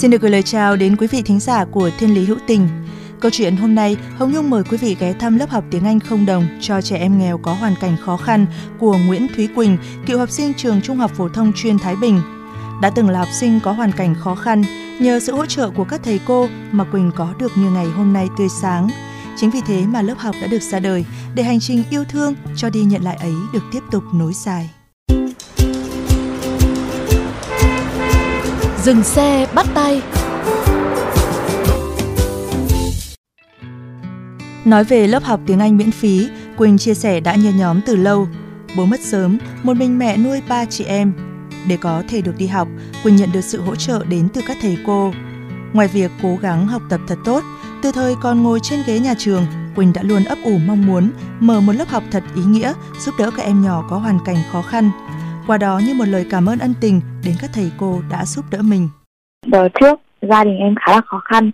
Xin được gửi lời chào đến quý vị thính giả của Thiên Lý Hữu Tình. Câu chuyện hôm nay, Hồng Nhung mời quý vị ghé thăm lớp học tiếng Anh không đồng cho trẻ em nghèo có hoàn cảnh khó khăn của Nguyễn Thúy Quỳnh, cựu học sinh trường Trung học phổ thông chuyên Thái Bình. Đã từng là học sinh có hoàn cảnh khó khăn, nhờ sự hỗ trợ của các thầy cô mà Quỳnh có được như ngày hôm nay tươi sáng. Chính vì thế mà lớp học đã được ra đời để hành trình yêu thương cho đi nhận lại ấy được tiếp tục nối dài. Dừng xe bắt tay Nói về lớp học tiếng Anh miễn phí, Quỳnh chia sẻ đã nhờ nhóm từ lâu. Bố mất sớm, một mình mẹ nuôi ba chị em. Để có thể được đi học, Quỳnh nhận được sự hỗ trợ đến từ các thầy cô. Ngoài việc cố gắng học tập thật tốt, từ thời còn ngồi trên ghế nhà trường, Quỳnh đã luôn ấp ủ mong muốn mở một lớp học thật ý nghĩa giúp đỡ các em nhỏ có hoàn cảnh khó khăn. Qua đó như một lời cảm ơn ân tình đến các thầy cô đã giúp đỡ mình. Giờ trước, gia đình em khá là khó khăn,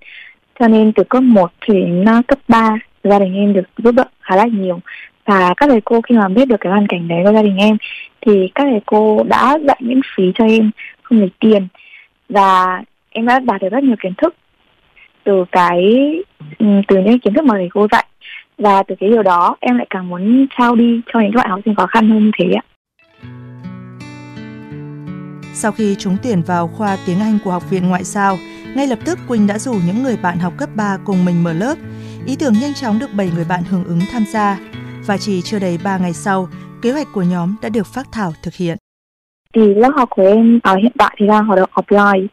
cho nên từ cấp 1 thì đến à, cấp 3 gia đình em được giúp đỡ khá là nhiều và các thầy cô khi mà biết được cái hoàn cảnh đấy của gia đình em, thì các thầy cô đã dạy miễn phí cho em không lấy tiền và em đã đạt được rất nhiều kiến thức từ cái ừ, từ những kiến thức mà thầy cô dạy và từ cái điều đó, em lại càng muốn trao đi cho những các bạn học sinh khó khăn hơn như thế ạ. Sau khi trúng tuyển vào khoa tiếng Anh của Học viện Ngoại giao, ngay lập tức Quỳnh đã rủ những người bạn học cấp 3 cùng mình mở lớp. Ý tưởng nhanh chóng được 7 người bạn hưởng ứng tham gia. Và chỉ chưa đầy 3 ngày sau, kế hoạch của nhóm đã được phát thảo thực hiện. thì lớp học của em ở hiện tại thì đang hoạt động offline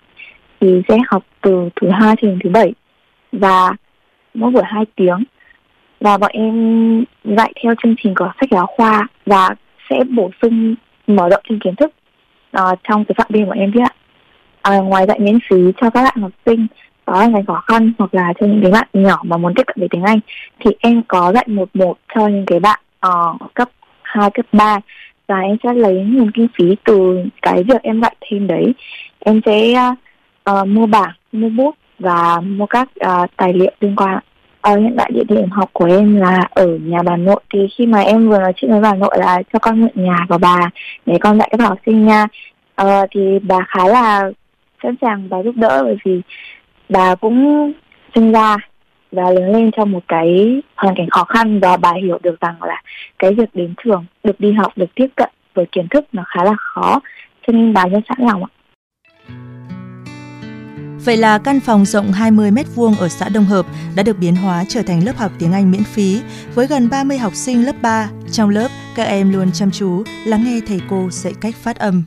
thì sẽ học từ thứ hai cho đến thứ bảy và mỗi buổi 2 tiếng và bọn em dạy theo chương trình của sách giáo khoa và sẽ bổ sung mở rộng thêm kiến thức uh, trong cái phạm vi của em biết ạ. À, ngoài dạy miễn phí cho các bạn học sinh có hoàn cảnh khó khăn hoặc là cho những cái bạn nhỏ mà muốn tiếp cận về tiếng Anh thì em có dạy một một cho những cái bạn uh, cấp 2, cấp 3 và em sẽ lấy nguồn kinh phí từ cái việc em dạy thêm đấy em sẽ uh, mua bảng mua bút và mua các uh, tài liệu liên quan ờ hiện tại địa điểm học của em là ở nhà bà nội. Thì khi mà em vừa nói chuyện với bà nội là cho con mượn nhà của bà để con dạy các học sinh nha. Ờ, thì bà khá là sẵn sàng và giúp đỡ bởi vì bà cũng sinh ra và lớn lên trong một cái hoàn cảnh khó khăn và bà hiểu được rằng là cái việc đến trường được đi học được tiếp cận với kiến thức nó khá là khó. Cho nên bà rất sẵn lòng ạ. Vậy là căn phòng rộng 20 m2 ở xã Đông Hợp đã được biến hóa trở thành lớp học tiếng Anh miễn phí với gần 30 học sinh lớp 3. Trong lớp, các em luôn chăm chú lắng nghe thầy cô dạy cách phát âm.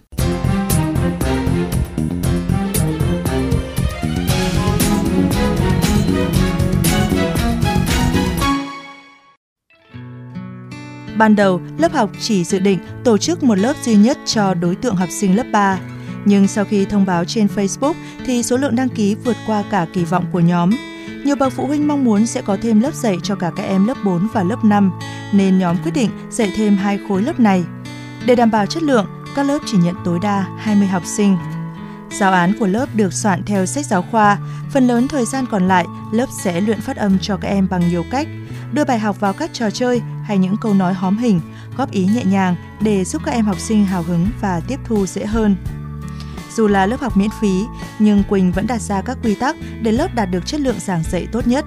Ban đầu, lớp học chỉ dự định tổ chức một lớp duy nhất cho đối tượng học sinh lớp 3. Nhưng sau khi thông báo trên Facebook thì số lượng đăng ký vượt qua cả kỳ vọng của nhóm. Nhiều bậc phụ huynh mong muốn sẽ có thêm lớp dạy cho cả các em lớp 4 và lớp 5, nên nhóm quyết định dạy thêm hai khối lớp này. Để đảm bảo chất lượng, các lớp chỉ nhận tối đa 20 học sinh. Giáo án của lớp được soạn theo sách giáo khoa, phần lớn thời gian còn lại lớp sẽ luyện phát âm cho các em bằng nhiều cách, đưa bài học vào các trò chơi hay những câu nói hóm hình, góp ý nhẹ nhàng để giúp các em học sinh hào hứng và tiếp thu dễ hơn. Dù là lớp học miễn phí, nhưng Quỳnh vẫn đặt ra các quy tắc để lớp đạt được chất lượng giảng dạy tốt nhất.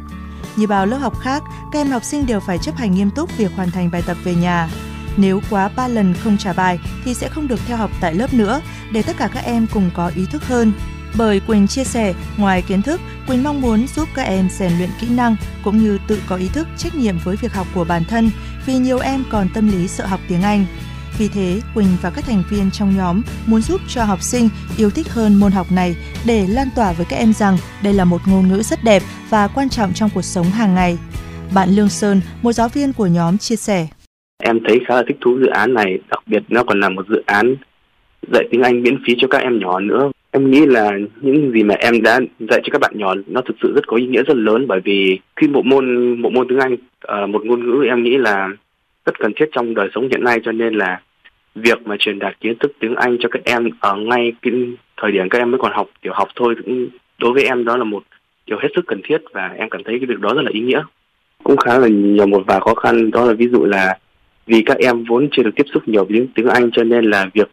Như bao lớp học khác, các em học sinh đều phải chấp hành nghiêm túc việc hoàn thành bài tập về nhà. Nếu quá 3 lần không trả bài thì sẽ không được theo học tại lớp nữa, để tất cả các em cùng có ý thức hơn. Bởi Quỳnh chia sẻ, ngoài kiến thức, Quỳnh mong muốn giúp các em rèn luyện kỹ năng cũng như tự có ý thức trách nhiệm với việc học của bản thân vì nhiều em còn tâm lý sợ học tiếng Anh. Vì thế, Quỳnh và các thành viên trong nhóm muốn giúp cho học sinh yêu thích hơn môn học này để lan tỏa với các em rằng đây là một ngôn ngữ rất đẹp và quan trọng trong cuộc sống hàng ngày. Bạn Lương Sơn, một giáo viên của nhóm chia sẻ. Em thấy khá là thích thú dự án này, đặc biệt nó còn là một dự án dạy tiếng Anh miễn phí cho các em nhỏ nữa. Em nghĩ là những gì mà em đã dạy cho các bạn nhỏ nó thực sự rất có ý nghĩa rất lớn bởi vì khi bộ môn bộ môn tiếng Anh ờ, một ngôn ngữ em nghĩ là rất cần thiết trong đời sống hiện nay cho nên là việc mà truyền đạt kiến thức tiếng Anh cho các em ở ngay cái thời điểm các em mới còn học tiểu học thôi cũng đối với em đó là một điều hết sức cần thiết và em cảm thấy cái việc đó rất là ý nghĩa. Cũng khá là nhiều một vài khó khăn đó là ví dụ là vì các em vốn chưa được tiếp xúc nhiều với tiếng Anh cho nên là việc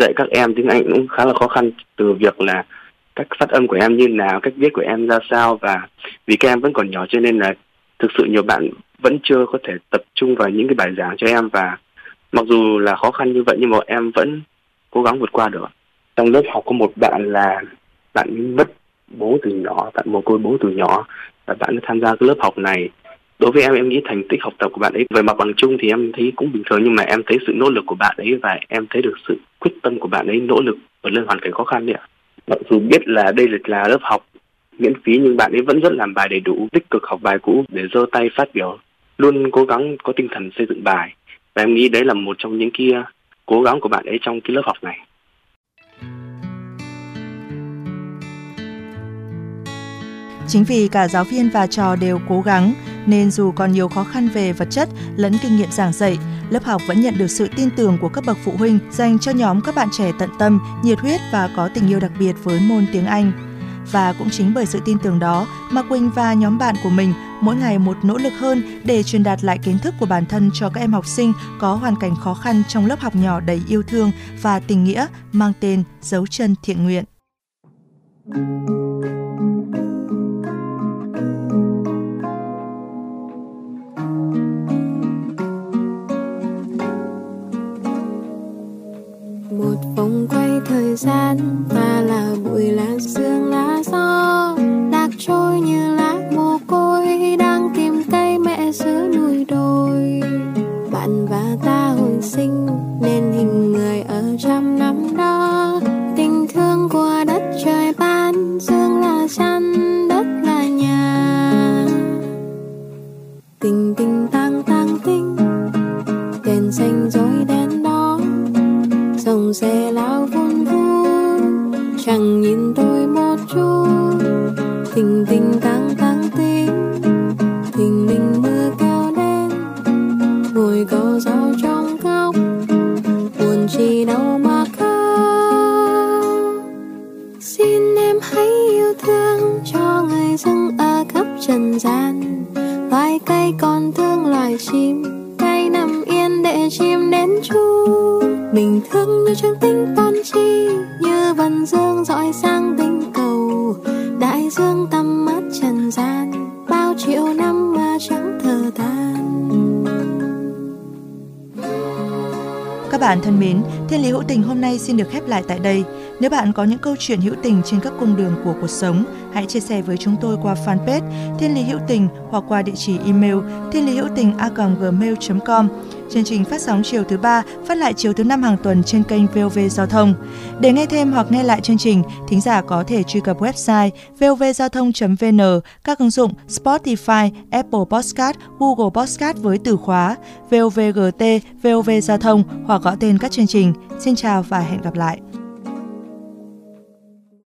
dạy các em tiếng Anh cũng khá là khó khăn từ việc là cách phát âm của em như nào, cách viết của em ra sao và vì các em vẫn còn nhỏ cho nên là thực sự nhiều bạn vẫn chưa có thể tập trung vào những cái bài giảng cho em và mặc dù là khó khăn như vậy nhưng mà em vẫn cố gắng vượt qua được. Trong lớp học có một bạn là bạn mất bố từ nhỏ, bạn mồ côi bố từ nhỏ và bạn đã tham gia cái lớp học này. Đối với em em nghĩ thành tích học tập của bạn ấy về mặt bằng chung thì em thấy cũng bình thường nhưng mà em thấy sự nỗ lực của bạn ấy và em thấy được sự quyết tâm của bạn ấy nỗ lực vượt lên hoàn cảnh khó khăn đấy ạ. Mặc dù biết là đây là lớp học miễn phí nhưng bạn ấy vẫn rất làm bài đầy đủ tích cực học bài cũ để giơ tay phát biểu luôn cố gắng có tinh thần xây dựng bài và em nghĩ đấy là một trong những kia uh, cố gắng của bạn ấy trong cái lớp học này Chính vì cả giáo viên và trò đều cố gắng, nên dù còn nhiều khó khăn về vật chất lẫn kinh nghiệm giảng dạy, lớp học vẫn nhận được sự tin tưởng của các bậc phụ huynh dành cho nhóm các bạn trẻ tận tâm, nhiệt huyết và có tình yêu đặc biệt với môn tiếng Anh. Và cũng chính bởi sự tin tưởng đó mà Quỳnh và nhóm bạn của mình mỗi ngày một nỗ lực hơn để truyền đạt lại kiến thức của bản thân cho các em học sinh có hoàn cảnh khó khăn trong lớp học nhỏ đầy yêu thương và tình nghĩa mang tên Dấu chân thiện nguyện. Một vòng quay thời gian ngồi gió trong góc buồn chi đâu mà khóc xin em hãy yêu thương cho người dưng ở khắp trần gian loài cây còn thương loài chim cây nằm yên để chim đến chu mình thương như chẳng tính toán chi như vần dương dõi sang tinh cầu đại dương tầm mắt trần gian bao triệu năm mà chẳng thở Các bạn thân mến, Thiên lý hữu tình hôm nay xin được khép lại tại đây. Nếu bạn có những câu chuyện hữu tình trên các cung đường của cuộc sống, hãy chia sẻ với chúng tôi qua fanpage Thiên lý hữu tình hoặc qua địa chỉ email thiên lý hữu tình a.gmail.com. Chương trình phát sóng chiều thứ ba, phát lại chiều thứ năm hàng tuần trên kênh VOV Giao thông. Để nghe thêm hoặc nghe lại chương trình, thính giả có thể truy cập website vovgiao thông.vn, các ứng dụng Spotify, Apple Podcast, Google Podcast với từ khóa VOVGT, VOV Giao thông hoặc gõ tên các chương trình. Xin chào và hẹn gặp lại.